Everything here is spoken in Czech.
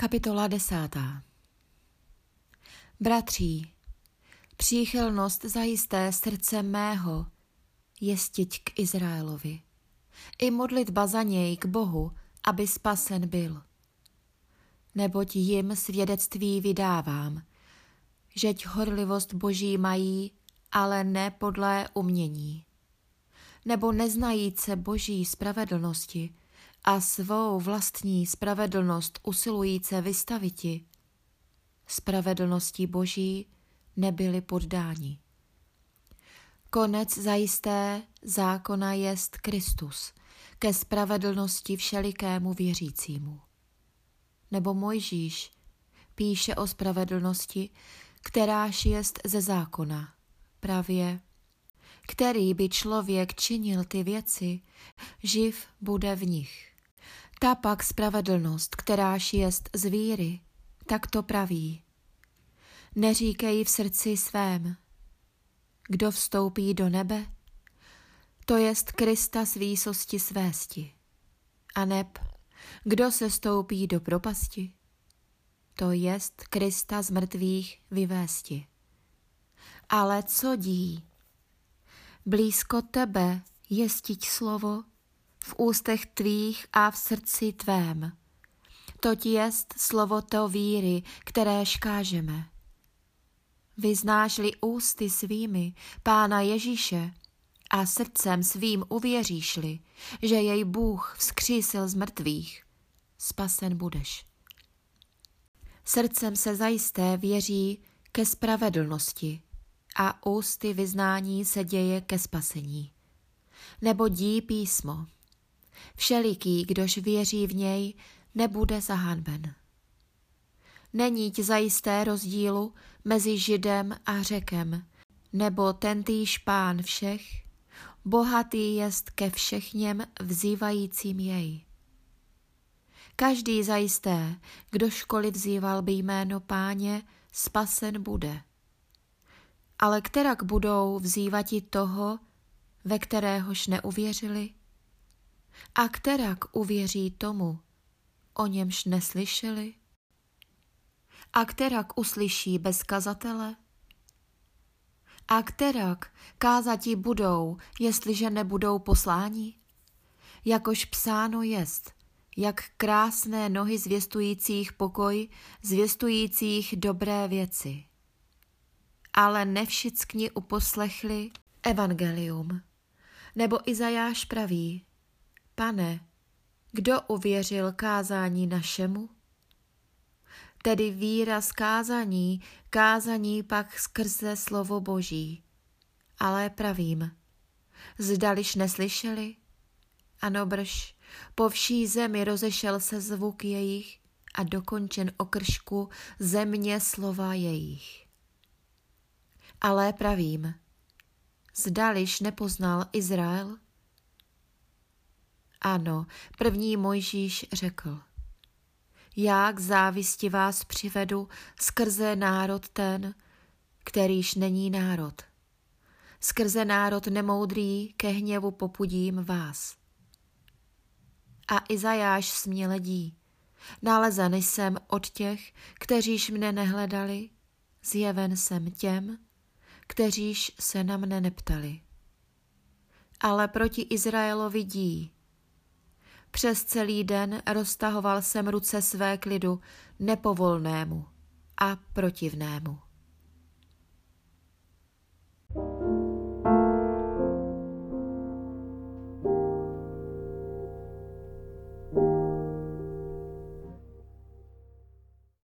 Kapitola desátá Bratří, příchylnost zajisté srdce mého jestiť k Izraelovi. I modlitba za něj k Bohu, aby spasen byl. Neboť jim svědectví vydávám, žeť horlivost boží mají, ale ne podle umění. Nebo neznajíce boží spravedlnosti, a svou vlastní spravedlnost usilujíce vystaviti, spravedlnosti Boží nebyli poddáni. Konec zajisté zákona jest Kristus, ke spravedlnosti všelikému věřícímu. Nebo Mojžíš píše o spravedlnosti, kteráž jest ze zákona, právě který by člověk činil ty věci, živ bude v nich. Ta pak spravedlnost, kteráž jest z víry, tak to praví. Neříkej v srdci svém, kdo vstoupí do nebe, to jest Krista z výsosti svésti. A neb, kdo se stoupí do propasti, to jest Krista z mrtvých vyvésti. Ale co dí? Blízko tebe jestiť slovo, v ústech tvých a v srdci tvém. Toť jest slovo to víry, které škážeme. Vyznáš-li ústy svými Pána Ježíše a srdcem svým uvěříš-li, že jej Bůh vzkřísil z mrtvých, spasen budeš. Srdcem se zajisté věří ke spravedlnosti a ústy vyznání se děje ke spasení. Nebo dí písmo, Všeliký, kdož věří v něj, nebude zahanben. Není zajisté rozdílu mezi Židem a Řekem, nebo tentýž pán všech, bohatý jest ke všechněm vzývajícím jej. Každý zajisté, kdo školy vzýval by jméno páně, spasen bude. Ale kterak budou vzývati toho, ve kteréhož neuvěřili? A kterak uvěří tomu, o němž neslyšeli? A kterak uslyší bez kazatele? A kterak kázati budou, jestliže nebudou posláni? Jakož psáno jest, jak krásné nohy zvěstujících pokoj, zvěstujících dobré věci. Ale nevšickni uposlechli evangelium. Nebo Izajáš praví, Pane, kdo uvěřil kázání našemu? Tedy víra z kázání, kázání pak skrze slovo Boží. Ale pravím, zdališ neslyšeli? Ano brž, po vší zemi rozešel se zvuk jejich a dokončen okršku země slova jejich. Ale pravím, zdališ nepoznal Izrael? Ano, první Mojžíš řekl. Já k závisti vás přivedu skrze národ ten, kterýž není národ. Skrze národ nemoudrý ke hněvu popudím vás. A Izajáš směledí. Nalezen jsem od těch, kteříž mne nehledali, zjeven jsem těm, kteříž se na mne neptali. Ale proti Izraelovi dí, přes celý den roztahoval jsem ruce své klidu nepovolnému a protivnému.